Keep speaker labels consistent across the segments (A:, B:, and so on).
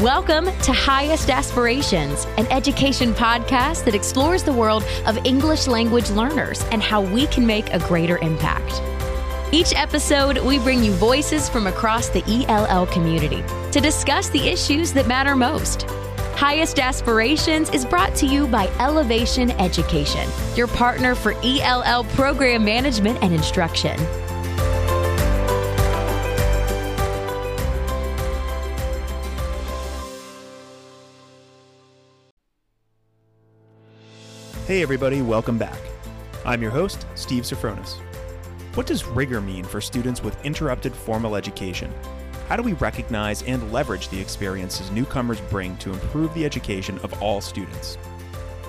A: Welcome to Highest Aspirations, an education podcast that explores the world of English language learners and how we can make a greater impact. Each episode, we bring you voices from across the ELL community to discuss the issues that matter most. Highest Aspirations is brought to you by Elevation Education, your partner for ELL program management and instruction.
B: Hey, everybody, welcome back. I'm your host, Steve Sofronis. What does rigor mean for students with interrupted formal education? How do we recognize and leverage the experiences newcomers bring to improve the education of all students?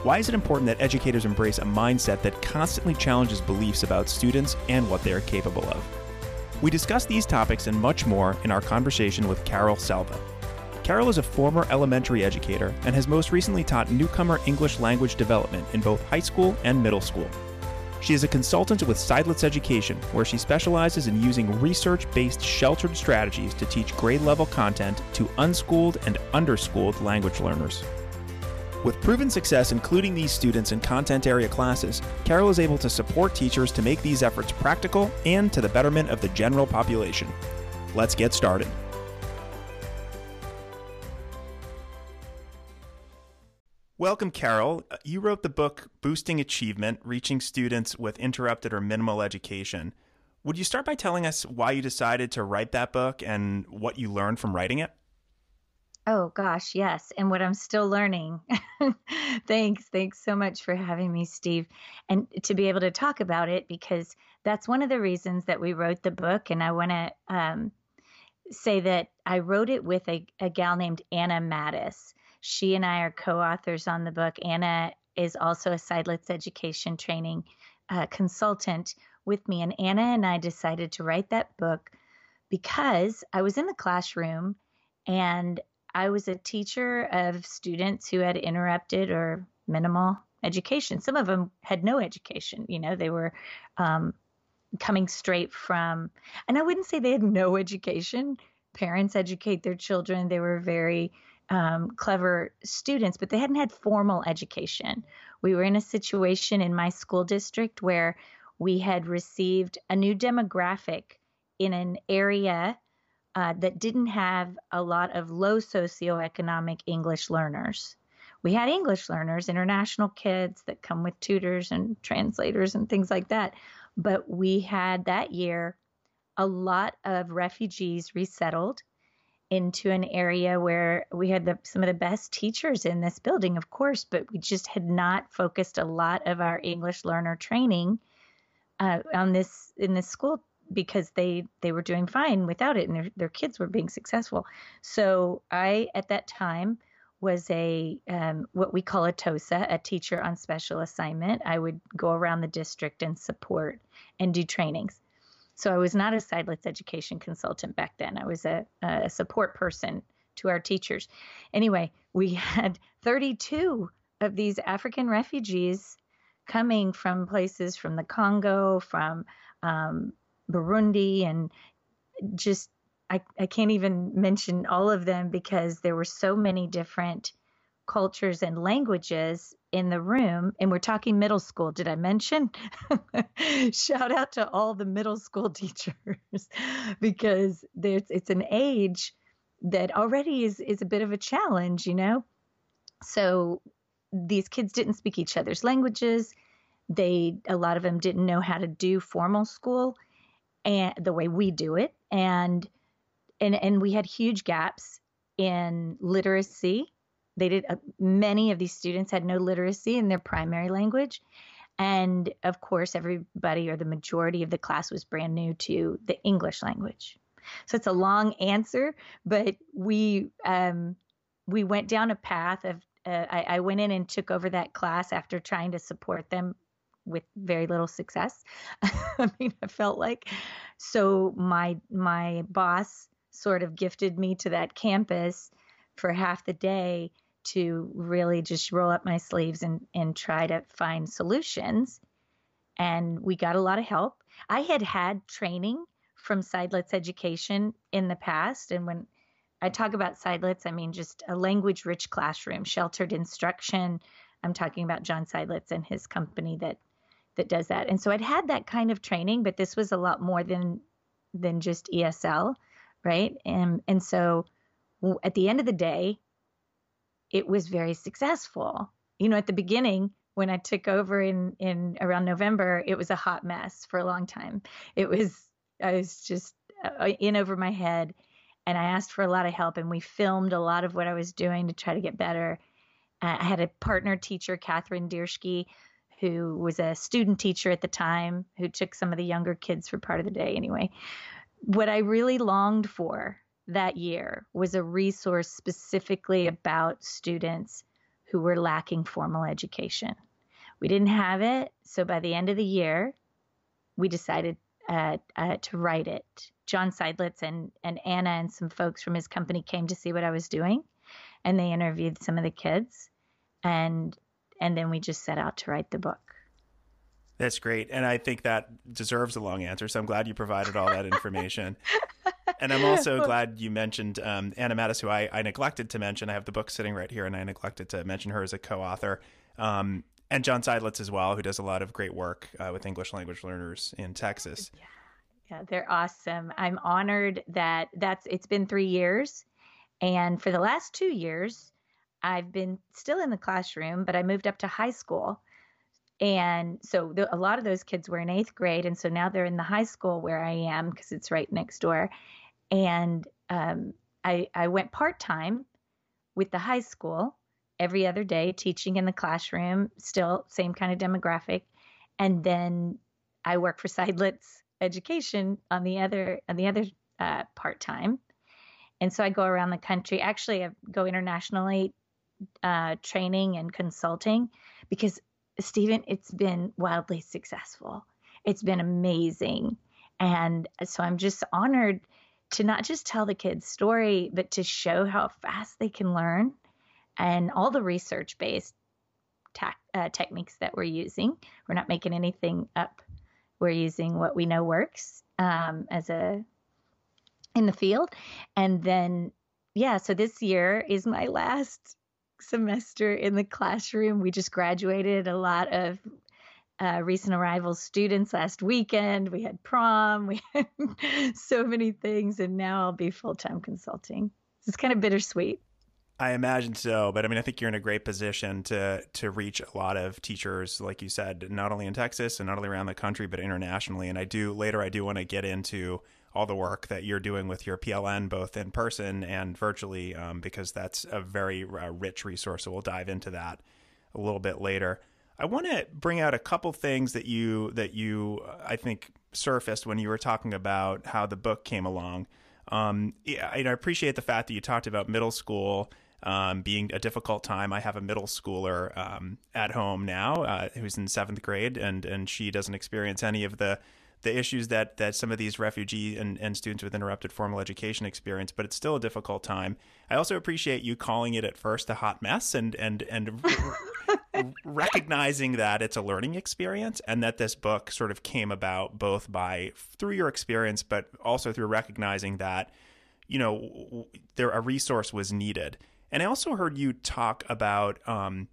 B: Why is it important that educators embrace a mindset that constantly challenges beliefs about students and what they are capable of? We discuss these topics and much more in our conversation with Carol Salva. Carol is a former elementary educator and has most recently taught newcomer English language development in both high school and middle school. She is a consultant with Seidlitz Education, where she specializes in using research based sheltered strategies to teach grade level content to unschooled and underschooled language learners. With proven success including these students in content area classes, Carol is able to support teachers to make these efforts practical and to the betterment of the general population. Let's get started. Welcome, Carol. You wrote the book Boosting Achievement Reaching Students with Interrupted or Minimal Education. Would you start by telling us why you decided to write that book and what you learned from writing it?
C: Oh, gosh, yes. And what I'm still learning. thanks. Thanks so much for having me, Steve. And to be able to talk about it, because that's one of the reasons that we wrote the book. And I want to um, say that I wrote it with a, a gal named Anna Matis. She and I are co authors on the book. Anna is also a Seidlitz education training uh, consultant with me. And Anna and I decided to write that book because I was in the classroom and I was a teacher of students who had interrupted or minimal education. Some of them had no education. You know, they were um, coming straight from, and I wouldn't say they had no education. Parents educate their children. They were very um, clever students, but they hadn't had formal education. We were in a situation in my school district where we had received a new demographic in an area uh, that didn't have a lot of low socioeconomic English learners. We had English learners, international kids that come with tutors and translators and things like that. But we had that year a lot of refugees resettled into an area where we had the, some of the best teachers in this building, of course, but we just had not focused a lot of our English learner training uh, on this in this school because they they were doing fine without it and their, their kids were being successful. So I at that time was a um, what we call a TOSA, a teacher on special assignment. I would go around the district and support and do trainings. So I was not a Seidlitz education consultant back then. I was a, a support person to our teachers. Anyway, we had 32 of these African refugees coming from places from the Congo, from um, Burundi, and just I, I can't even mention all of them because there were so many different cultures and languages in the room and we're talking middle school. Did i mention? Shout out to all the middle school teachers because there's it's an age that already is is a bit of a challenge you know? So these kids didn't speak each other's languages. They a lot of them didn't know how to do formal school and the way we do it and and and we had huge gaps in literacy they did uh, many of these students had no literacy in their primary language. And of course everybody or the majority of the class was brand new to the english language. So it's a long answer but we um, we went down a path of uh, I, I went in and took over that class after trying to support them with very little success i mean i felt like. So my my boss sort of gifted me to that campus for half the day to really just roll up my sleeves and, and try to find solutions. And we got a lot of help. I had had training from Seidlitz Education in the past. And when I talk about Seidlitz, I mean just a language rich classroom, sheltered instruction. I'm talking about John Seidlitz and his company that that does that. And so I'd had that kind of training, but this was a lot more than than just ESL, right? And and so at the end of the day, it was very successful. You know, at the beginning when I took over in in around November, it was a hot mess for a long time. It was I was just uh, in over my head and I asked for a lot of help and we filmed a lot of what I was doing to try to get better. I had a partner teacher, Catherine Dierschke, who was a student teacher at the time, who took some of the younger kids for part of the day anyway. What I really longed for that year was a resource specifically about students who were lacking formal education. We didn't have it, so by the end of the year, we decided uh, uh, to write it. John Seidlitz and, and Anna and some folks from his company came to see what I was doing, and they interviewed some of the kids, and and then we just set out to write the book.
B: That's great, and I think that deserves a long answer. So I'm glad you provided all that information. and I'm also glad you mentioned um, Anna Matis, who I, I, neglected to mention. I have the book sitting right here, and I neglected to mention her as a co-author. Um, and John Seidlitz as well, who does a lot of great work uh, with English language learners in Texas.
C: Yeah. yeah, they're awesome. I'm honored that that's it's been three years, and for the last two years, I've been still in the classroom, but I moved up to high school. And so the, a lot of those kids were in eighth grade. And so now they're in the high school where I am because it's right next door. And um, I, I went part time with the high school every other day, teaching in the classroom, still same kind of demographic. And then I work for Seidlitz Education on the other on the other uh, part time. And so I go around the country. Actually, I go internationally uh, training and consulting because Stephen, it's been wildly successful. It's been amazing. And so I'm just honored to not just tell the kids' story, but to show how fast they can learn and all the research based ta- uh, techniques that we're using. We're not making anything up. We're using what we know works um, as a in the field. And then, yeah, so this year is my last semester in the classroom. We just graduated a lot of uh, recent arrival students last weekend. We had prom. We had so many things, and now I'll be full time consulting. It's kind of bittersweet.
B: I imagine so, but I mean, I think you're in a great position to to reach a lot of teachers, like you said, not only in Texas and not only around the country, but internationally. And I do later, I do want to get into all the work that you're doing with your PLN, both in person and virtually, um, because that's a very uh, rich resource. So we'll dive into that a little bit later. I want to bring out a couple things that you that you I think surfaced when you were talking about how the book came along. Um, I appreciate the fact that you talked about middle school um, being a difficult time. I have a middle schooler um, at home now uh, who's in seventh grade, and and she doesn't experience any of the the issues that that some of these refugee and, and students with interrupted formal education experience, but it's still a difficult time. I also appreciate you calling it at first a hot mess and and and recognizing that it's a learning experience and that this book sort of came about both by through your experience, but also through recognizing that you know there a resource was needed. And I also heard you talk about um,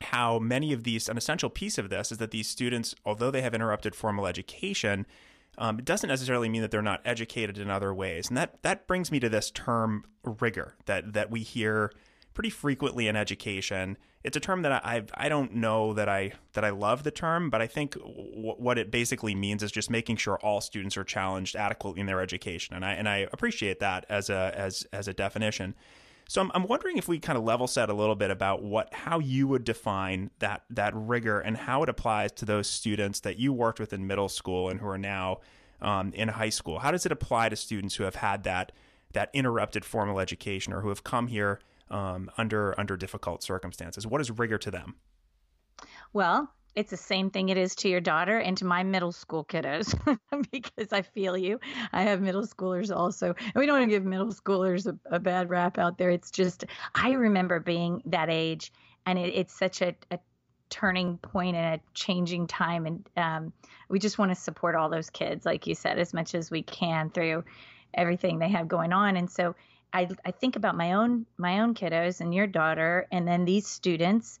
B: how many of these, an essential piece of this is that these students, although they have interrupted formal education, um, it doesn't necessarily mean that they're not educated in other ways. And that, that brings me to this term rigor that, that we hear pretty frequently in education. It's a term that I I don't know that I that I love the term, but I think w- what it basically means is just making sure all students are challenged adequately in their education, and I and I appreciate that as a as as a definition. So I'm, I'm wondering if we kind of level set a little bit about what how you would define that that rigor and how it applies to those students that you worked with in middle school and who are now um, in high school. How does it apply to students who have had that that interrupted formal education or who have come here um, under under difficult circumstances? What is rigor to them?
C: Well, it's the same thing it is to your daughter and to my middle school kiddos because I feel you. I have middle schoolers also. And we don't want to give middle schoolers a, a, bad rap out there. It's just, I remember being that age and it, it's such a, a, turning point and a changing time. And um, we just want to support all those kids, like you said, as much as we can through everything they have going on. And so, I, I think about my own my own kiddos and your daughter and then these students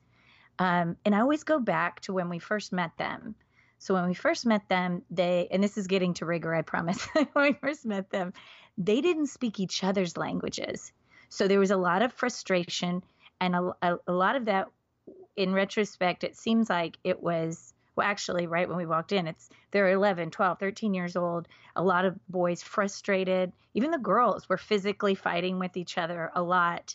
C: um, and i always go back to when we first met them. So when we first met them they and this is getting to rigor i promise when we first met them they didn't speak each other's languages. So there was a lot of frustration and a, a, a lot of that in retrospect it seems like it was well actually right when we walked in it's they're 11 12 13 years old a lot of boys frustrated. Even the girls were physically fighting with each other a lot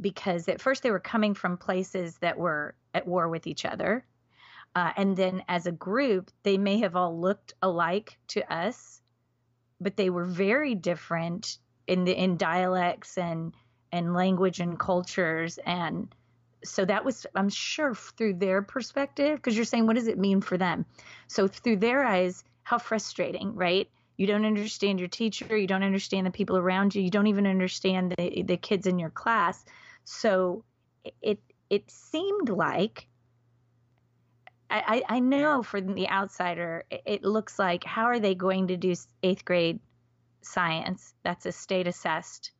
C: because at first they were coming from places that were at war with each other. Uh, and then as a group they may have all looked alike to us but they were very different in the in dialects and and language and cultures. And so that was i'm sure through their perspective because you're saying what does it mean for them? So through their eyes how frustrating right? You don't understand your teacher you don't understand the people around you you don't even understand the, the kids in your class. So it it seemed like I, I know from the outsider, it looks like how are they going to do eighth grade science? That's a state assessed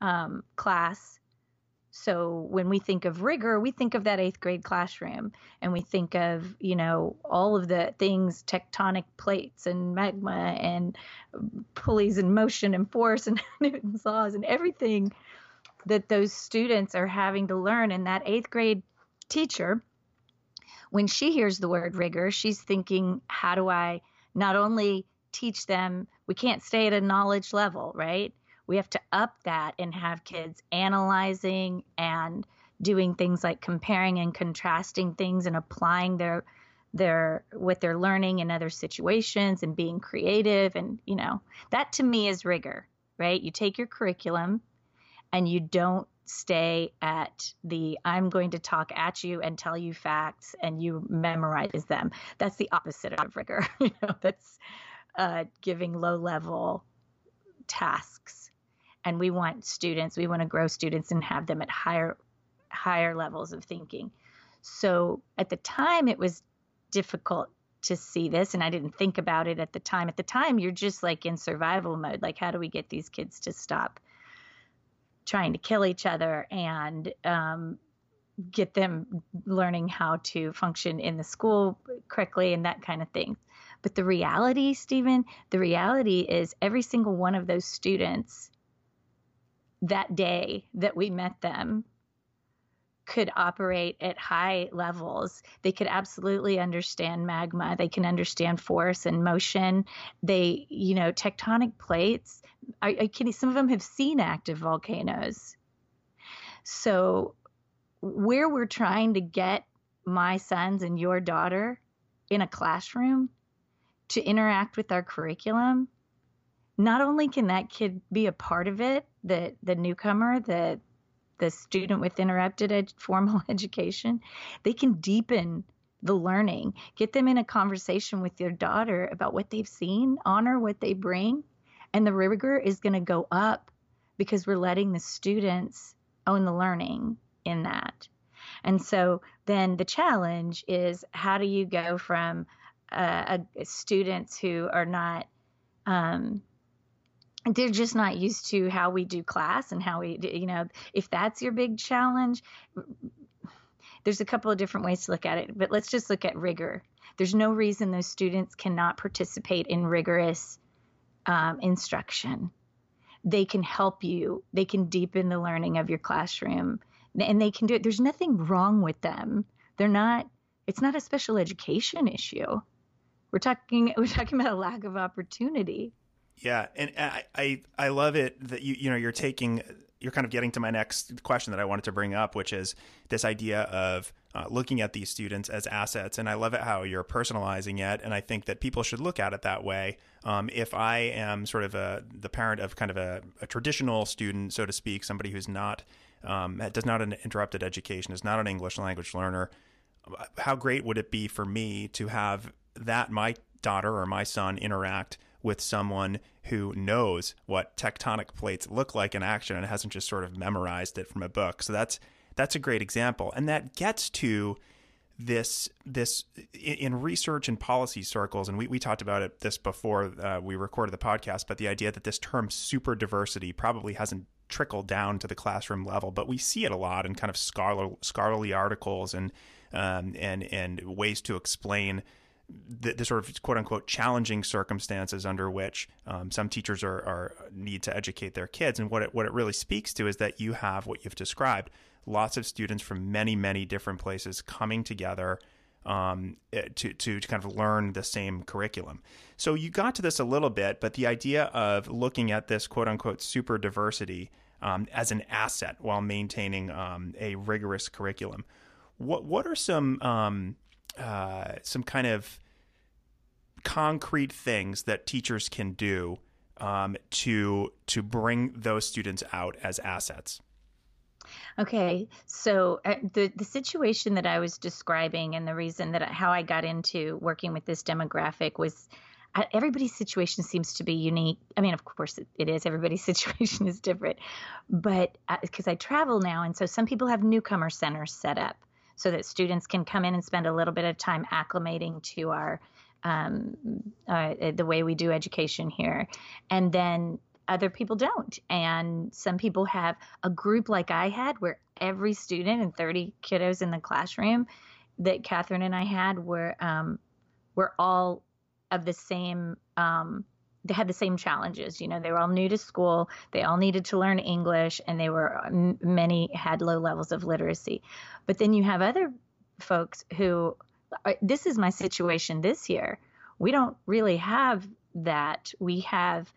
C: um, class. So when we think of rigor, we think of that eighth grade classroom and we think of, you know, all of the things tectonic plates and magma and pulleys and motion and force and Newton's laws and everything that those students are having to learn. And that eighth grade teacher, when she hears the word rigor, she's thinking, how do I not only teach them, we can't stay at a knowledge level, right? we have to up that and have kids analyzing and doing things like comparing and contrasting things and applying their their what they're learning in other situations and being creative and you know that to me is rigor right you take your curriculum and you don't stay at the i'm going to talk at you and tell you facts and you memorize them. That's the opposite of rigor you know that's uh, giving low level tasks. And we want students we want to grow students and have them at higher higher levels of thinking. So at the time it was difficult to see this and i didn't think about it at the time. At the time you're just like in survival mode like how do we get these kids to stop trying to kill each other and um, get them learning how to function in the school correctly and that kind of thing but the reality stephen the reality is every single one of those students that day that we met them could operate at high levels. They could absolutely understand magma. They can understand force and motion. They, you know, tectonic plates. I, I can, some of them have seen active volcanoes. So, where we're trying to get my sons and your daughter in a classroom to interact with our curriculum not only can that kid be a part of it, the the newcomer, the the student with interrupted ed- formal education, they can deepen the learning, get them in a conversation with their daughter about what they've seen, honor what they bring, and the rigor is going to go up because we're letting the students own the learning in that. And so then the challenge is how do you go from uh, a, students who are not um, they're just not used to how we do class and how we you know if that's your big challenge there's a couple of different ways to look at it but let's just look at rigor there's no reason those students cannot participate in rigorous um, instruction. They can help you. They can deepen the learning of your classroom and they can do it. There's nothing wrong with them. They're not it's not a special education issue. We're talking we're talking about a lack of opportunity.
B: Yeah, and I, I I love it that you you know you're taking you're kind of getting to my next question that I wanted to bring up, which is this idea of uh, looking at these students as assets. And I love it how you're personalizing it. And I think that people should look at it that way. Um, if I am sort of a, the parent of kind of a, a traditional student, so to speak, somebody who's not, um, does not an interrupted education, is not an English language learner, how great would it be for me to have that my daughter or my son interact with someone who knows what tectonic plates look like in action and hasn't just sort of memorized it from a book. So that's that's a great example, and that gets to this this in research and policy circles and we, we talked about it this before uh, we recorded the podcast but the idea that this term super diversity probably hasn't trickle down to the classroom level, but we see it a lot in kind of scholar, scholarly articles and um, and and ways to explain the, the, sort of quote unquote challenging circumstances under which um, some teachers are, are, need to educate their kids. And what it, what it really speaks to is that you have what you've described lots of students from many, many different places coming together um, eh, to, to, to kind of learn the same curriculum. So you got to this a little bit, but the idea of looking at this quote unquote super diversity um, as an asset while maintaining um, a rigorous curriculum. What what are some um, uh, some kind of concrete things that teachers can do um, to to bring those students out as assets?
C: Okay, so uh, the the situation that I was describing and the reason that I, how I got into working with this demographic was uh, everybody's situation seems to be unique. I mean, of course it, it is. Everybody's situation is different, but because uh, I travel now, and so some people have newcomer centers set up so that students can come in and spend a little bit of time acclimating to our um, uh, the way we do education here, and then other people don't. And some people have a group like I had where every student and 30 kiddos in the classroom that Catherine and I had were um, were all of the same um, they had the same challenges. You know they were all new to school. They all needed to learn english and they were many had low levels of literacy. But then you have other folks who uh, this is my situation this year. We don't really have that. We have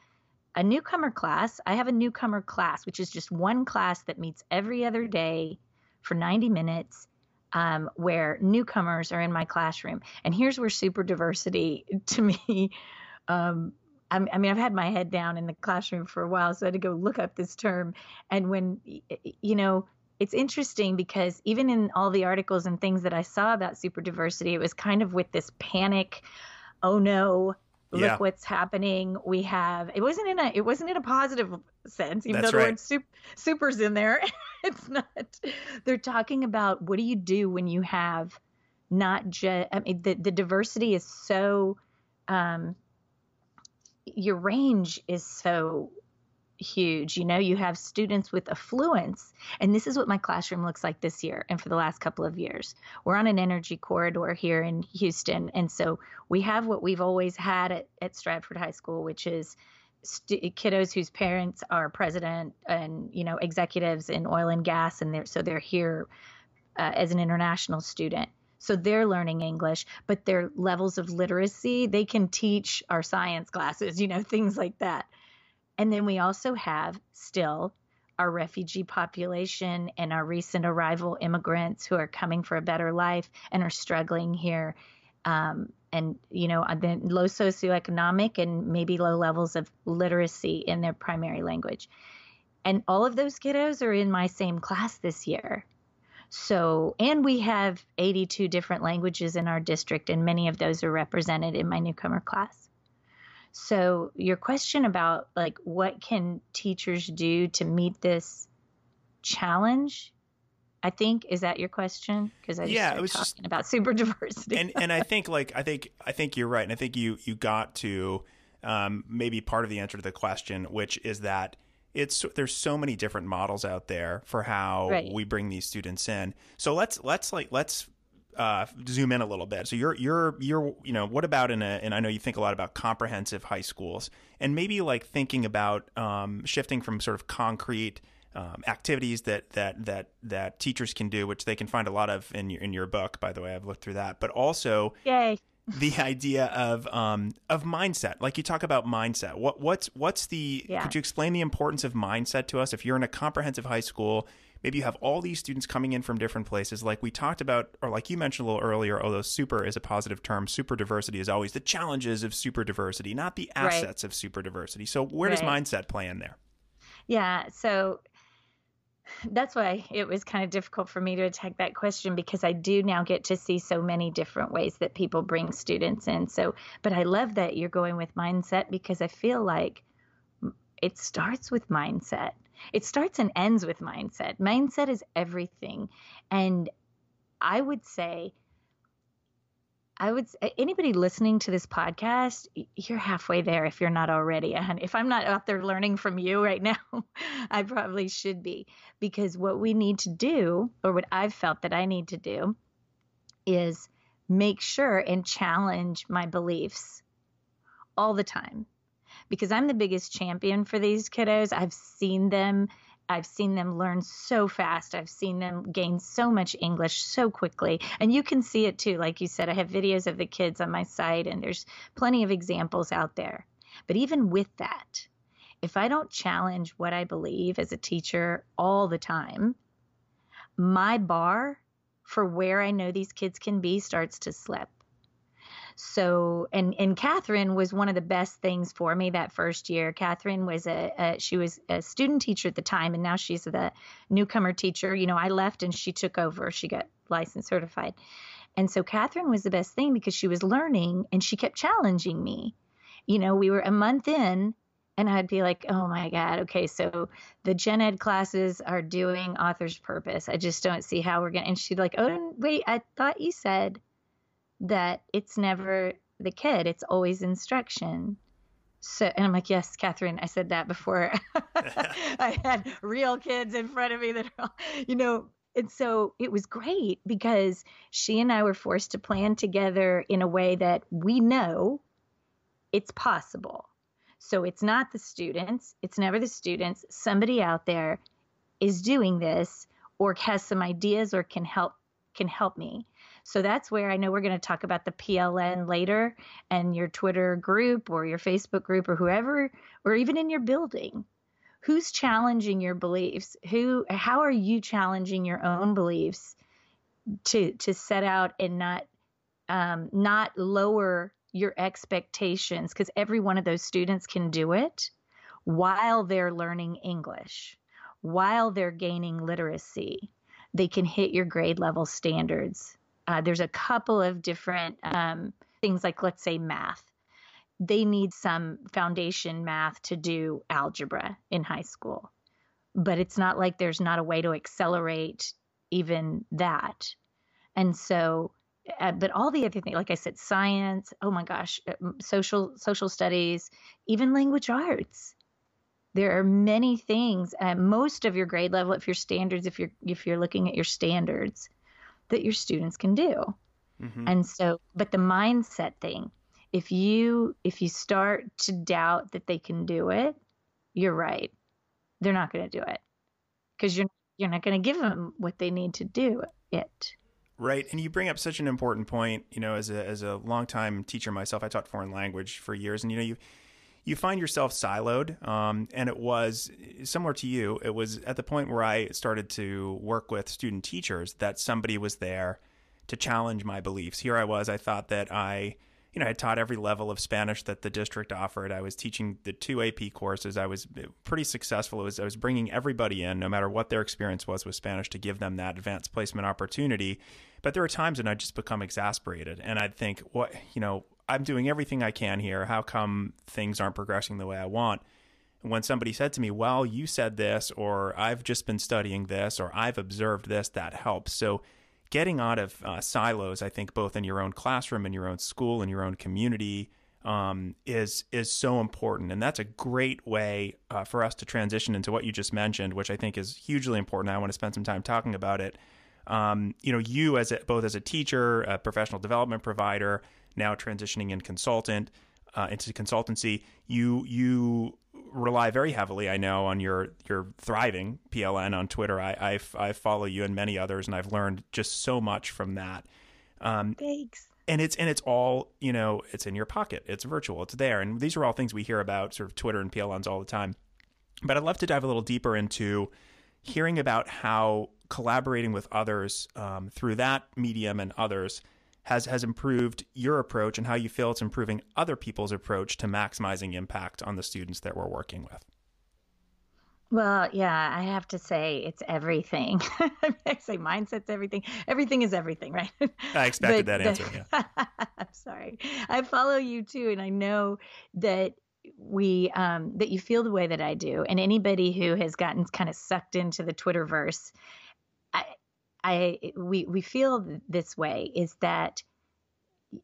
C: a newcomer class. I have a newcomer class, which is just one class that meets every other day for 90 minutes. Um, where newcomers are in my classroom. And here's where super diversity to me, um, I, I mean, I've had my head down in the classroom for a while, so I had to go look up this term. And when, you know, it's interesting because even in all the articles and things that I saw about super diversity, it was kind of with this panic oh no, look yeah. what's happening. We have it wasn't in a it wasn't in a positive sense, even
B: That's
C: though the
B: right.
C: word super, super's in there. it's not. They're talking about what do you do when you have not just I mean the the diversity is so um your range is so huge. You know, you have students with affluence, and this is what my classroom looks like this year and for the last couple of years. We're on an energy corridor here in Houston, and so we have what we've always had at, at Stratford High School, which is st- kiddos whose parents are president and you know executives in oil and gas, and they're so they're here uh, as an international student. So they're learning English, but their levels of literacy, they can teach our science classes, you know, things like that. And then we also have still our refugee population and our recent arrival immigrants who are coming for a better life and are struggling here. Um, and, you know, the low socioeconomic and maybe low levels of literacy in their primary language. And all of those kiddos are in my same class this year. So, and we have 82 different languages in our district, and many of those are represented in my newcomer class. So your question about like what can teachers do to meet this challenge? I think is that your question? Because I
B: yeah, was
C: talking
B: just,
C: about super diversity.
B: and and I think like I think I think you're right, and I think you you got to um, maybe part of the answer to the question, which is that it's there's so many different models out there for how
C: right.
B: we bring these students in. So let's let's like let's uh, zoom in a little bit. So you're you're you're you know what about in a and I know you think a lot about comprehensive high schools and maybe like thinking about um, shifting from sort of concrete um, activities that that that that teachers can do, which they can find a lot of in your in your book. By the way, I've looked through that, but also
C: yay
B: the idea of um, of mindset. Like you talk about mindset. What what's what's the?
C: Yeah.
B: Could you explain the importance of mindset to us? If you're in a comprehensive high school maybe you have all these students coming in from different places like we talked about or like you mentioned a little earlier although super is a positive term super diversity is always the challenges of super diversity not the assets
C: right.
B: of super diversity so where does mindset play in there
C: yeah so that's why it was kind of difficult for me to attack that question because I do now get to see so many different ways that people bring students in. So, but I love that you're going with mindset because I feel like it starts with mindset. It starts and ends with mindset. Mindset is everything. And I would say I would anybody listening to this podcast, you're halfway there if you're not already. And if I'm not out there learning from you right now, I probably should be because what we need to do or what I've felt that I need to do is make sure and challenge my beliefs all the time because I'm the biggest champion for these kiddos. I've seen them I've seen them learn so fast. I've seen them gain so much English so quickly. And you can see it too. Like you said, I have videos of the kids on my site, and there's plenty of examples out there. But even with that, if I don't challenge what I believe as a teacher all the time, my bar for where I know these kids can be starts to slip. So, and and Catherine was one of the best things for me that first year. Catherine was a, a she was a student teacher at the time, and now she's the newcomer teacher. You know, I left and she took over. She got licensed certified, and so Catherine was the best thing because she was learning and she kept challenging me. You know, we were a month in, and I'd be like, oh my God, okay, so the gen ed classes are doing author's purpose. I just don't see how we're going to. And she'd like, oh, wait, I thought you said that it's never the kid, it's always instruction. So, and I'm like, yes, Catherine, I said that before I had real kids in front of me that are, you know, and so it was great because she and I were forced to plan together in a way that we know it's possible. So it's not the students, it's never the students. Somebody out there is doing this or has some ideas or can help can help me. So that's where I know we're going to talk about the PLN later and your Twitter group or your Facebook group or whoever, or even in your building. Who's challenging your beliefs? Who, how are you challenging your own beliefs to to set out and not um, not lower your expectations? Because every one of those students can do it while they're learning English, while they're gaining literacy. They can hit your grade level standards uh, there's a couple of different um, things, like let's say math. They need some foundation math to do algebra in high school, but it's not like there's not a way to accelerate even that. And so, uh, but all the other things, like I said, science, oh my gosh, uh, social social studies, even language arts. There are many things. Uh, most of your grade level, if your standards, if you're if you're looking at your standards, that your students can do. Mm-hmm. And so, but the mindset thing, if you if you start to doubt that they can do it, you're right. They're not going to do it because you're you're not going to give them what they need to do it.
B: Right, and you bring up such an important point. You know, as a as a longtime teacher myself, I taught foreign language for years, and you know, you you find yourself siloed. Um, and it was similar to you. It was at the point where I started to work with student teachers that somebody was there to challenge my beliefs. Here I was. I thought that I, you know, I taught every level of Spanish that the district offered. I was teaching the two AP courses. I was pretty successful. It was I was bringing everybody in, no matter what their experience was with Spanish, to give them that advanced placement opportunity. But there were times when I'd just become exasperated, and I'd think, what, you know, I'm doing everything I can here. How come things aren't progressing the way I want? when somebody said to me, Well, you said this, or I've just been studying this, or I've observed this, that helps. So, getting out of uh, silos, I think, both in your own classroom, in your own school, in your own community, um, is is so important, and that's a great way uh, for us to transition into what you just mentioned, which I think is hugely important. I want to spend some time talking about it. Um, you know, you as a, both as a teacher, a professional development provider, now transitioning in consultant uh, into consultancy, you you rely very heavily, I know, on your your thriving PLN on Twitter. I, I, I follow you and many others, and I've learned just so much from that.
C: Um, Thanks.
B: And it's and it's all you know. It's in your pocket. It's virtual. It's there. And these are all things we hear about, sort of Twitter and PLNs all the time. But I'd love to dive a little deeper into hearing about how collaborating with others um, through that medium and others has has improved your approach and how you feel it's improving other people's approach to maximizing impact on the students that we're working with.
C: Well, yeah, I have to say it's everything. I say mindset's everything. Everything is everything, right?
B: I expected but, that answer. Yeah.
C: I'm sorry. I follow you too, and I know that we um, that you feel the way that I do. And anybody who has gotten kind of sucked into the Twitterverse, I, we we feel this way is that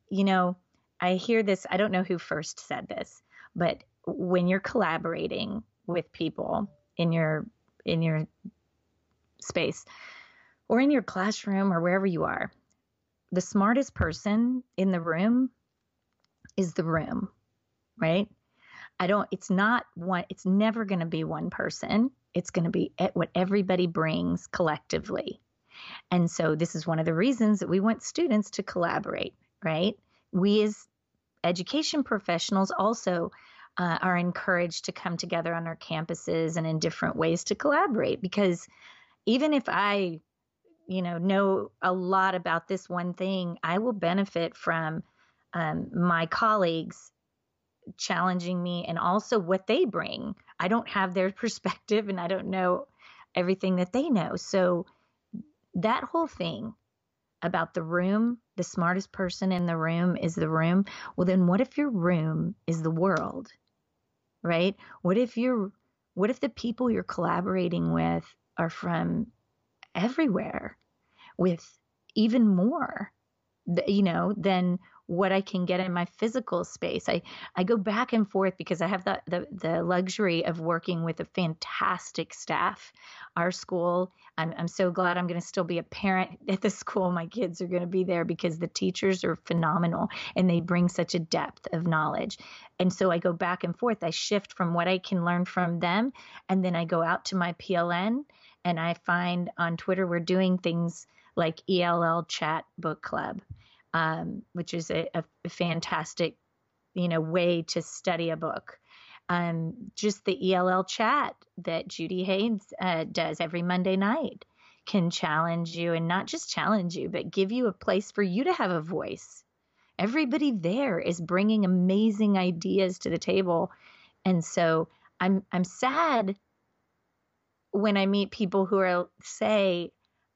C: you know, I hear this, I don't know who first said this, but when you're collaborating with people in your in your space or in your classroom or wherever you are, the smartest person in the room is the room, right? I don't, it's not one, it's never going to be one person. It's going to be what everybody brings collectively. And so this is one of the reasons that we want students to collaborate, right? We as education professionals also uh, are encouraged to come together on our campuses and in different ways to collaborate because even if I, you know, know a lot about this one thing, I will benefit from um, my colleagues challenging me and also what they bring. I don't have their perspective and I don't know everything that they know. So that whole thing about the room, the smartest person in the room is the room. Well, then what if your room is the world? Right? What if you're what if the people you're collaborating with are from everywhere with even more you know than what I can get in my physical space. I, I go back and forth because I have the, the, the luxury of working with a fantastic staff. Our school, I'm, I'm so glad I'm going to still be a parent at the school. My kids are going to be there because the teachers are phenomenal and they bring such a depth of knowledge. And so I go back and forth. I shift from what I can learn from them, and then I go out to my PLN and I find on Twitter we're doing things like ELL Chat Book Club um, which is a, a, fantastic, you know, way to study a book. Um, just the ELL chat that Judie Haynes uh, does every Monday night can challenge you and not just challenge you, but give you a place for you to have a voice. Everybody there is bringing amazing ideas to the table. And so I'm I'm sad when I meet people who are say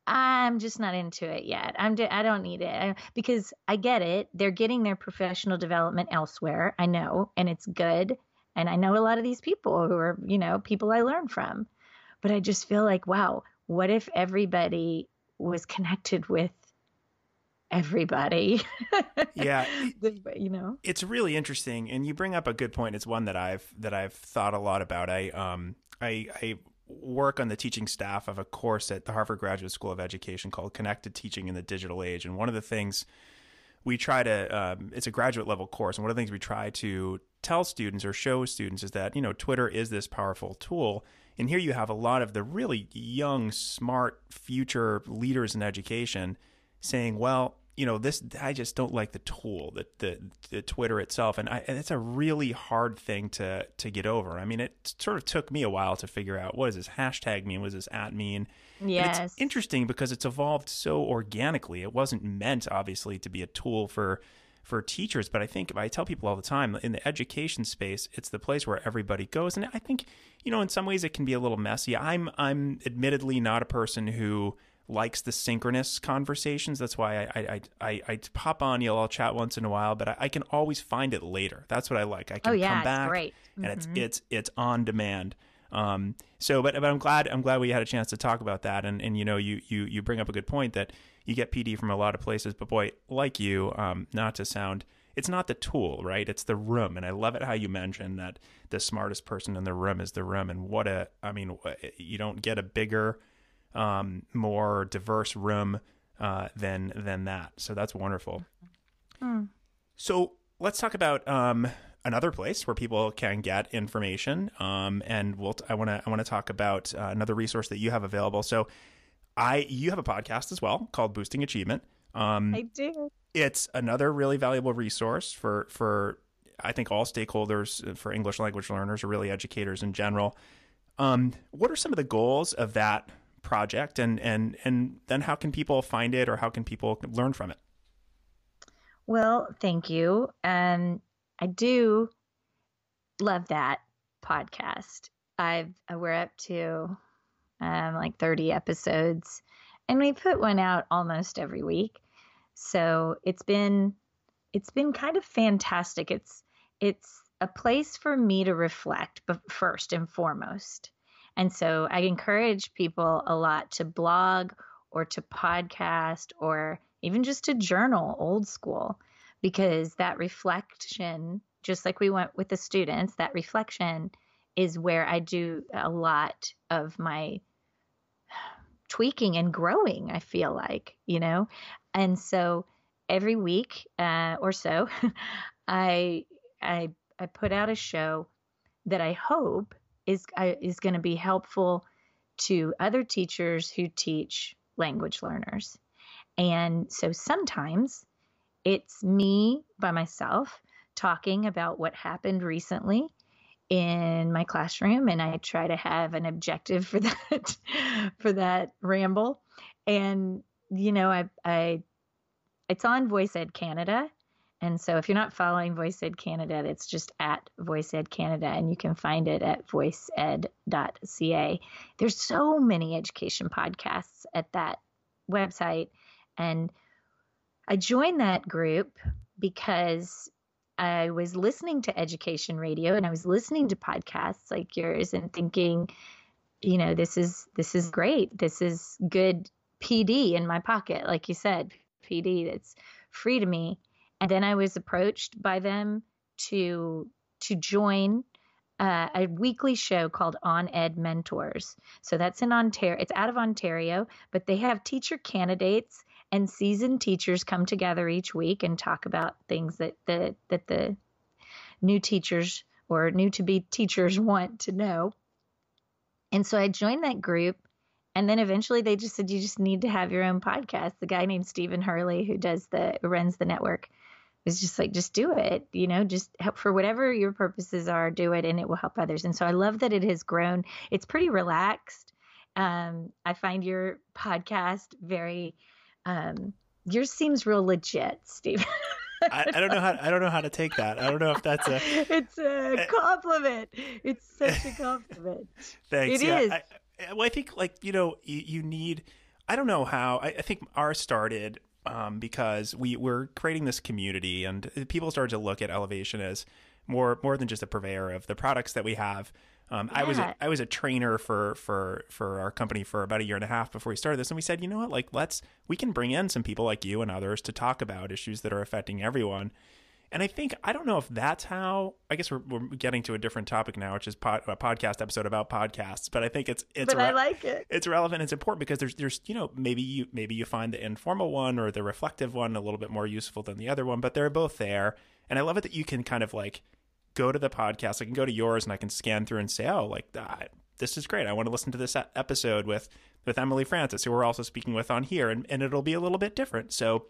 C: I'm just not into it yet. I'm I don't need it because I get it. They're getting their professional development elsewhere. I know, and it's good. And I know a lot of these people who are, you know, people I learn from. But I just feel like, wow, what if everybody was connected with everybody?
B: yeah,
C: you know.
B: It's really interesting and you bring up a good point. It's one that I've that I've thought a lot about. I um I I work on the teaching staff of a course at the Harvard Graduate School of Education called Connected Teaching in the Digital Age. And one of the things we try to, um, it's a graduate level course. And one of the things we try to tell students or show students is that, you know, Twitter is this powerful tool. And here you have a lot of the really young, smart future leaders in education saying, well, you know this i just don't like the tool the, the, the twitter itself. And, I, and it's a really hard thing to to get over. I mean it sort of took me a while to figure out what does this hashtag mean? What does this at mean?
C: Yes
B: and it's interesting because it's evolved so organically. It wasn't meant obviously to be a tool for for teachers. But i think i tell people all the time in the education space it's the place where everybody goes. And i think you know in some ways it can be a little messy. I'm i'm admittedly not a person who likes the synchronous conversations. That's why I I, I, I pop on ELL chat once in a while, but I, I, can always find it later. That's what I like. I can
C: oh, yeah,
B: come back
C: great.
B: and mm-hmm. it's it's it's on demand. Um, so, but but I'm glad I'm glad we had a chance to talk about that. And and you know you you you bring up a good point that you get PD from a lot of places, but boy, like you, um, not to sound. It's not the tool, right? It's the room, and I love it how you mentioned that the smartest person in the room is the room, and what a I mean, you don't get a bigger um, more diverse room uh, than than that. So that's wonderful. Mm. So let's talk about um, another place where people can get information. Um, and we'll t- I want to I want to talk about uh, another resource that you have available. So I you have a podcast as well called Boosting Achievement.
C: Um, I do.
B: It's another really valuable resource for for I think all stakeholders uh, for English language learners or really educators in general. Um, what are some of the goals of that project and and and then how can people find it or how can people learn from it?
C: Well thank you. Um i do love that podcast. I've uh, we're up to um like 30 episodes and we put one out almost every week. So it's been it's been kind of fantastic. It's it's a place for me to reflect but first and foremost and so I encourage people a lot to blog or to podcast or even just to journal old school because that reflection, just like we went with the students, that reflection is where I do a lot of my tweaking and growing, I feel like, you know? And so every week uh, or so, I, I, I put out a show that I hope is, uh, is going to be helpful to other teachers who teach language learners. And so sometimes it's me by myself talking about what happened recently in my classroom and I try to have an objective for that for that ramble. And you know, I I it's on Voice Ed Canada. And so if you're not following Voice Ed Canada, it's just at Voice Ed Canada and you can find it at voiced.ca. There's so many education podcasts at that website and I joined that group because I was listening to education radio and I was listening to podcasts like yours and thinking, you know, this is this is great. This is good PD in my pocket, like you said, PD that's free to me. And then I was approached by them to to join uh, a weekly show called On Ed Mentors. So that's in Ontario. It's out of Ontario, but they have teacher candidates and seasoned teachers come together each week and talk about things that the that the new teachers or new to be teachers want to know. And so I joined that group and then eventually they just said you just need to have your own podcast. The guy named Stephen Hurley who does the runs the network was just like just do it, you know, just help for whatever your purposes are, do it and it will help others. And so I love that it has grown. It's pretty relaxed. Um, I find your podcast very um, yours seems real legit, Steve.
B: I, I, don't know how I don't know how to take that. I don't know if that's a
C: it's a eh. compliment. It's such a compliment.
B: Thanks.
C: It
B: yeah,
C: is.
B: I, well, I think like you know you, you need. I don't know how. I, I think ours started um, because we were creating this community, and people started to look at Ellevation as more more than just a purveyor of the products that we have, um, yeah. I was a, I was a trainer for for for our company for about a year and a half before we started this, and we said, you know what, like let's we can bring in some people like you and others to talk about issues that are affecting everyone. And I think I don't know if that's how. I guess we're, we're getting to a different topic now, which is pod, a podcast episode about podcasts. But I think it's it's
C: but re- I like it.
B: It's relevant. It's important because there's there's you know maybe you maybe you find the informal one or the reflective one a little bit more useful than the other one, but they're both there. And I love it that you can kind of like go to the podcast. I can go to yours and I can scan through and say, oh, like that. This is great. I want to listen to this episode with with Emily Francis, who we're also speaking with on here, and, and it'll be a little bit different. So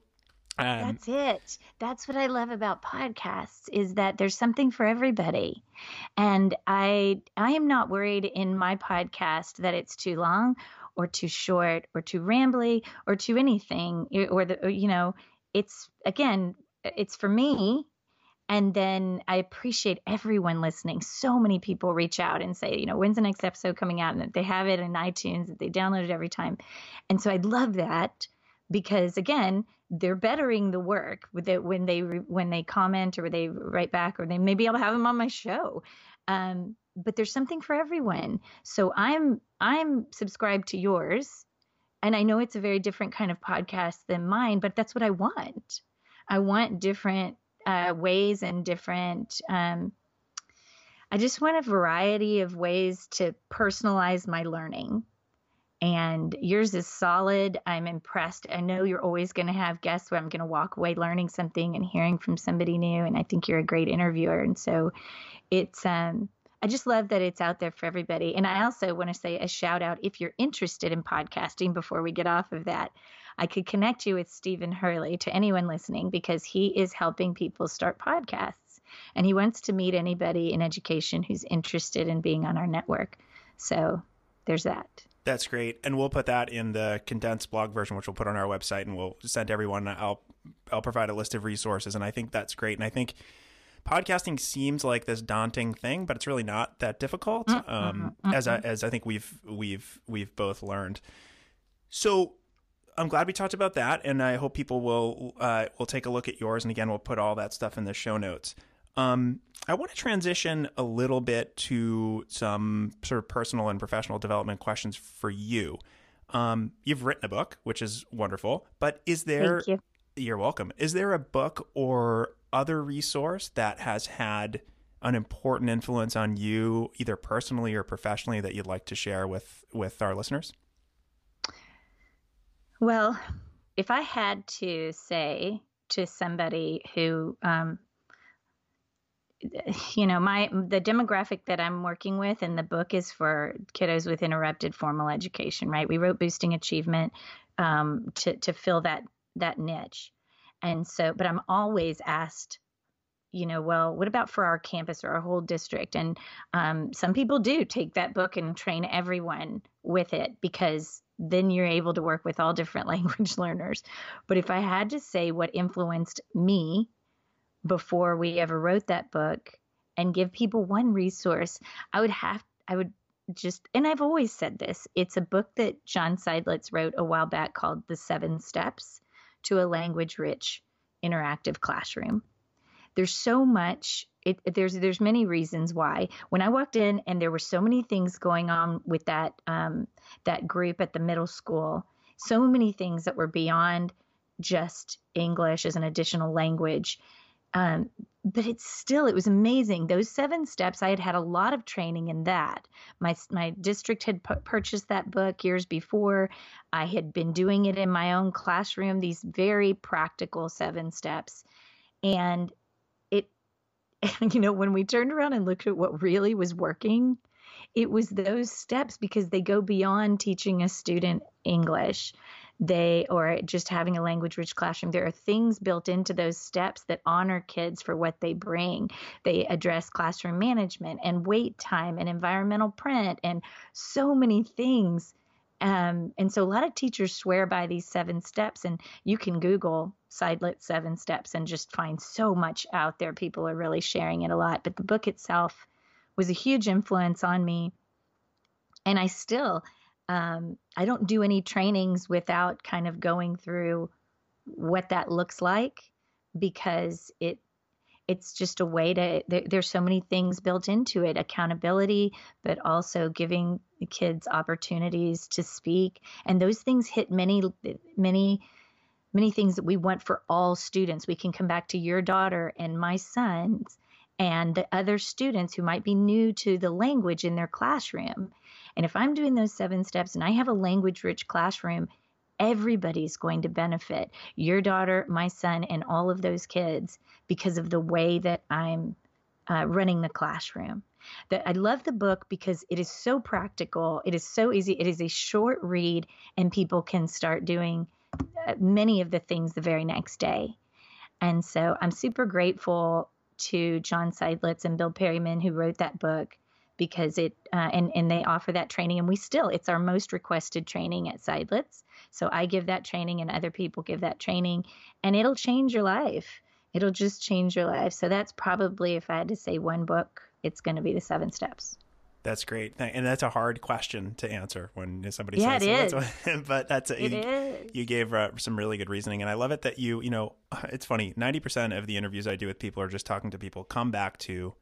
C: um, That's it. That's what I love about podcasts is that there's something for everybody. And I I am not worried in my podcast that it's too long or too short or too rambly or too anything or the you know, it's again, it's for me and then I appreciate everyone listening. So many people reach out and say, you know, when's the next episode coming out? And that they have it in iTunes, that they download it every time. And so I love that because again, they're bettering the work with it when they when they comment or they write back or they maybe I'll have them on my show. Um, but there's something for everyone. So I'm I'm subscribed to yours, and I know it's a very different kind of podcast than mine, but that's what I want. I want different uh, ways and different. Um, I just want a variety of ways to personalize my learning. And yours is solid. I'm impressed. I know you're always going to have guests where I'm going to walk away learning something and hearing from somebody new. And I think you're a great interviewer. And so it's, um, I just love that it's out there for everybody. And I also want to say a shout out if you're interested in podcasting before we get off of that. I could connect you with Stephen Hurley to anyone listening because he is helping people start podcasts and he wants to meet anybody in education who's interested in being on our network. So there's that.
B: That's great, and we'll put that in the condensed blog version, which we'll put on our website, and we'll send everyone. I'll I'll provide a list of resources, and I think that's great. And I think podcasting seems like this daunting thing, but it's really not that difficult. Mm-hmm, um, mm-hmm. As I, as I think we've we've we've both learned. So I'm glad we talked about that, and I hope people will uh, will take a look at yours. And again, we'll put all that stuff in the show notes. Um, I want to transition a little bit to some sort of personal and professional development questions for you. Um, you've written a book, which is wonderful, but is there You're welcome. Is there a book or other resource that has had an important influence on you, either personally or professionally, that you'd like to share with with our listeners?
C: Well, if I had to say to somebody who, um, you know, my the demographic that I'm working with in the book is for kiddos with interrupted formal education. Right? We wrote boosting achievement um, to to fill that that niche, and so, but I'm always asked you know, well, what about for our campus or our whole district? And um, some people do take that book and train everyone with it because then you're able to work with all different language learners. But if I had to say what influenced me before we ever wrote that book and give people one resource, I would have, I would just, and I've always said this it's a book that John Seidlitz wrote a while back called The Seven Steps to a Language Rich Interactive Classroom there's so much it, there's there's many reasons why when I walked in and there were so many things going on with that um, that group at the middle school, so many things that were beyond just English as an additional language. Um, but it's still it was amazing. Those seven steps i had had a lot of training in that. My my district had pu- purchased that book years before. I had been doing it in my own classroom these very practical seven steps. And and, you know, when we turned around and looked at what really was working, it was those steps because they go beyond teaching a student English they or just having a language rich classroom there are things built into those steps that honor kids for what they bring they address classroom management and wait time and environmental print and so many things um, and so a lot of teachers swear by these seven steps, and you can Google Seidlitz seven steps and just find so much out there. People are really sharing it a lot. But the book itself was a huge influence on me. And I still, um, I don't do any trainings without kind of going through what that looks like because it it's just a way to there, there's so many things built into it accountability but also giving the kids opportunities to speak and those things hit many many many things that we want for all students we can come back to your daughter and my sons and the other students who might be new to the language in their classroom and if i'm doing those seven steps and i have a language rich classroom everybody's going to benefit your daughter, my son, and all of those kids because of the way that I'm uh, running the classroom. That I love the book because it is so practical. It is so easy. It is a short read, and people can start doing uh, many of the things the very next day. And so I'm super grateful to John Seidlitz and Bill Perryman who wrote that book because it uh, and and they offer that training and we still it's our most requested training at Seidlitz. So I give that training and other people give that training and it'll change your life. It'll just change your life. So that's probably if I had to say one book, it's going to be the 7 steps.
B: That's great, and that's a hard question to answer when somebody
C: yeah,
B: says.
C: Yeah, it
B: is. but that's a,
C: it
B: you,
C: is.
B: you gave uh, some really good reasoning, and I love it that you you know it's funny. Ninety percent of the interviews I do with people are just talking to people come back to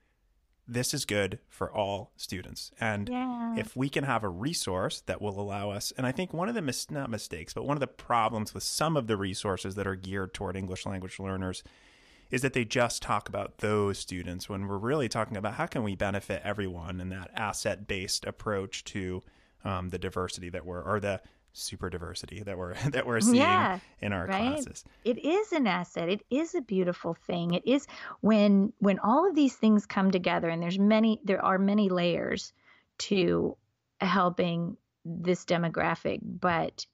B: this is good for all students. And
C: yeah.
B: if we can have a resource that will allow us, and I think one of the mis- not mistakes, but one of the problems with some of the resources that are geared toward English language learners is that they just talk about those students when we're really talking about how can we benefit everyone in that asset based approach to um, the diversity that we're or the super diversity that we're that we're seeing
C: yeah,
B: in our
C: right?
B: classes.
C: It is an asset. It is a beautiful thing. It is when when all of these things come together and there's many there are many layers to helping this demographic, but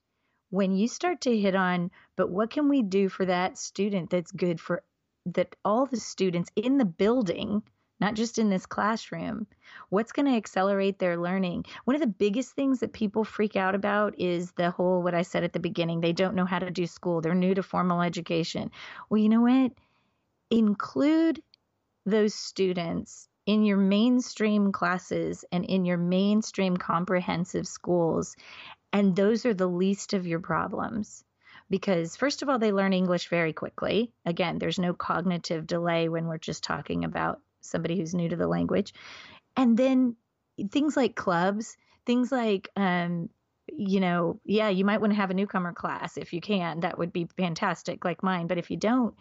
C: when you start to hit on but what can we do for that student that's good for that all the students in the building not just in this classroom. What's going to accelerate their learning? One of the biggest things that people freak out about is the whole, what I said at the beginning, they don't know how to do school, they're new to formal education. Well, you know what? Include those students in your mainstream classes and in your mainstream comprehensive schools. And those are the least of your problems because first of all they learn english very quickly again there's no cognitive delay when we're just talking about somebody who's new to the language. And then things like clubs, things like um, you know, yeah, you might want to have a newcomer class if you can. That would be fantastic, like mine. But if you don't,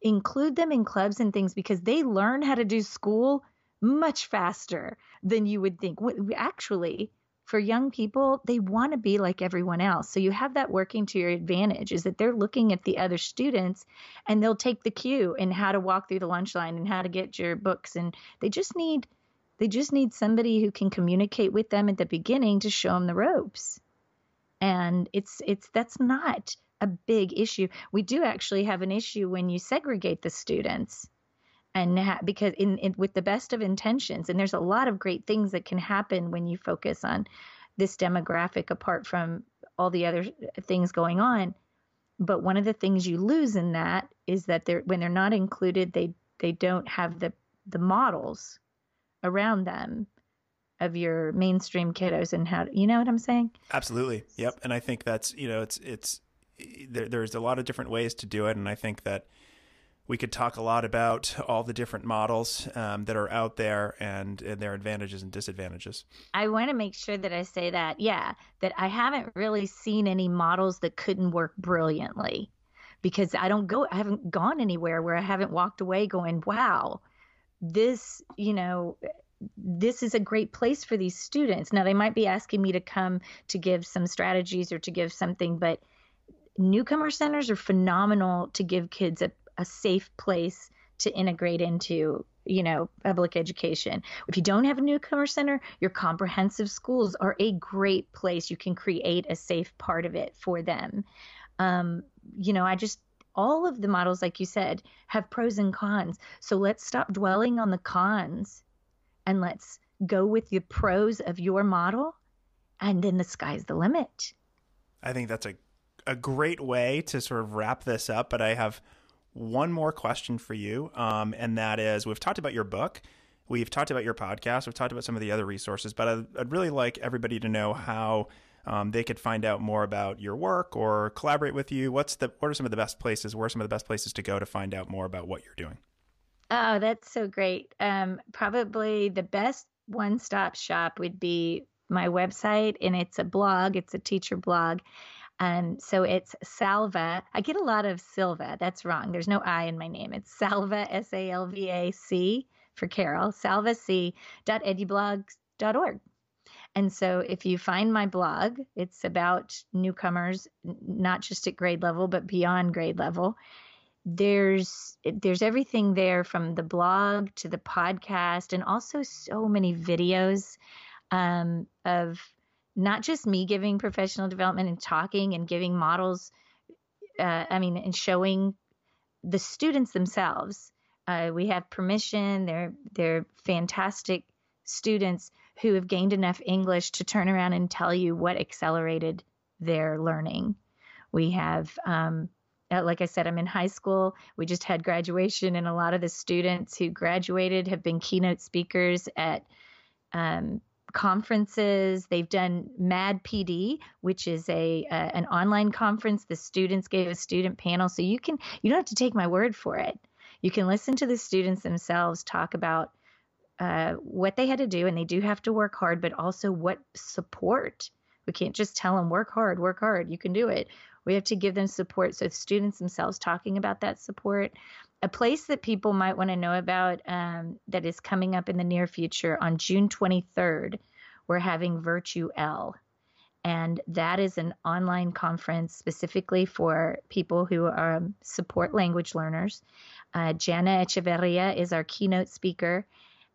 C: include them in clubs and things because they learn how to do school much faster than you would think. Actually, for young people, they want to be like everyone else. So you have that working to your advantage is that they're looking at the other students and they'll take the cue in how to walk through the lunch line and how to get your books and they just need they just need somebody who can communicate with them at the beginning to show them the ropes. And it's it's that's not a big issue. We do actually have an issue when you segregate the students and ha- because in, in with the best of intentions and there's a lot of great things that can happen when you focus on this demographic apart from all the other things going on but one of the things you lose in that is that they're when they're not included they they don't have the the models around them of your mainstream kiddos and how you know what I'm saying?
B: Absolutely. Yep. And I think that's you know it's it's there, there's a lot of different ways to do it, and I think that we could talk a lot about all the different models um, that are out there and, and, their advantages and disadvantages.
C: I want to make sure that I say that, yeah, that I haven't really seen any models that couldn't work brilliantly because I don't go, I haven't gone anywhere where I haven't walked away going, wow, this, you know, this is a great place for these students. Now, they might be asking me to come to give some strategies or to give something, but newcomer centers are phenomenal to give kids a, a safe place to integrate into you know public education. If you don't have a newcomer center your comprehensive schools are a great place. You can create a safe part of it for them. Um, you know i just all of the models like you said have pros and cons. So let's stop dwelling on the cons and let's go with the pros of your model and then the sky's the limit.
B: I think that's a a great way to sort of wrap this up, but I have one more question for you. Um, and that is we've talked about your book, we've talked about your podcast, we've talked about some of the other resources, but I'd, I'd really like everybody to know how um, they could find out more about your work or collaborate with you. What's the what are some of the best places? Where are some of the best places to go to find out more about what you're doing?
C: Oh, that's so great. Um, probably the best one stop shop would be my website, and it's a blog, it's a teacher blog. Um, so it's Salva. I get a lot of Silva. That's wrong. There's no I in my name. It's Salva, S A L V A C for Carol, salvac.edublog.org. And so if you find my blog, it's about newcomers, not just at grade level, but beyond grade level. There's there's everything there from the blog to the podcast, and also so many videos um, of not just me giving professional development and talking and giving models, uh, I mean, and showing the students themselves. Uh, we have permission. They're they're fantastic students who have gained enough English to turn around and tell you what accelerated their learning. We have, um, uh, like I said, I'm in high school. We just had graduation, and a lot of the students who graduated have been keynote speakers at um, conferences. They've done Mad PD, which is a uh, an online conference. The students gave a student panel, so you can you don't have to take my word for it. You can listen to the students themselves talk about uh, what they had to do, and they do have to work hard, but also what support. We can't just tell them work hard, work hard. You can do it. We have to give them support. So students themselves talking about that support. A place that people might want to know about um, that is coming up in the near future on June 23rd, we're having VirtuEL. And that is an online conference specifically for people who um, support language learners. Uh, Jana Echevarria is our keynote speaker.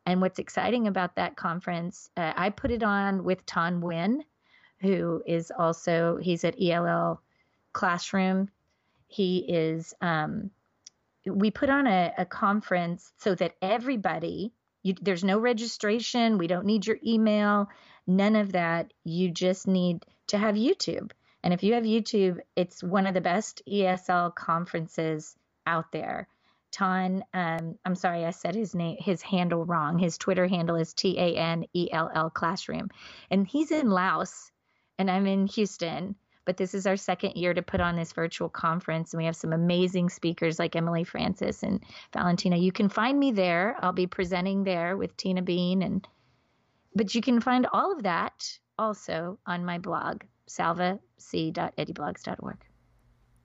C: And what's exciting about that conference, uh, I put it on with Tan Huynh, who is also, he's at ELL Classroom. He is um, we put on a, a conference so that everybody you, there's no registration we don't need your email none of that. You just need to have youtube. And if you have youtube it's one of the best esl conferences out there. Tan, um, I'm sorry, I said his name, his handle wrong. His Twitter handle is T A N E L L Classroom, and he's in Laos, and I'm in Houston but this is our second year to put on this virtual conference, and we have some amazing speakers like Emily Francis and Valentina. You can find me there. I'll be presenting there with Tina Bean, and but you can find all of that also on my blog, salvac.edublogs.org.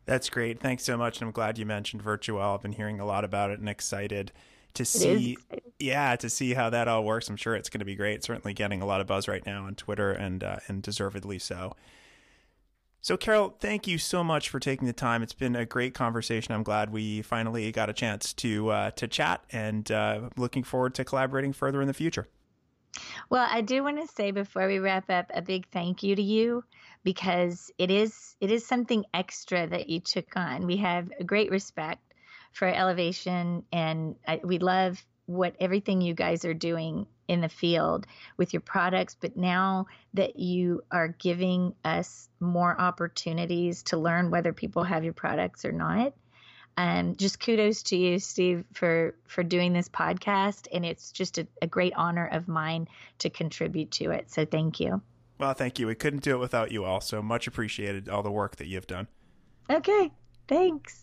B: That's great. Thanks so much. And I'm glad you mentioned VirtuEL. I've been hearing a lot about it and excited to see yeah to see how that all works i'm sure it's going to be great certainly getting a lot of buzz right now on twitter and uh, and deservedly so so carol thank you so much for taking the time. It's been a great conversation. I'm glad we finally got a chance to uh, to chat and uh, looking forward to collaborating further in the future.
C: Well, I do want to say before we wrap up a big thank you to you because it is it is something extra that you took on. We have a great respect for Ellevation and I, we love what everything you guys are doing in the field with your products but now that you are giving us more opportunities to learn whether people have your products or not um, just kudos to you, Steve, for for doing this podcast, and it's just a, a great honor of mine to contribute to it. So thank you.
B: Well, thank you. We couldn't do it without you all. So much appreciated all the work that you've done.
C: Okay, thanks.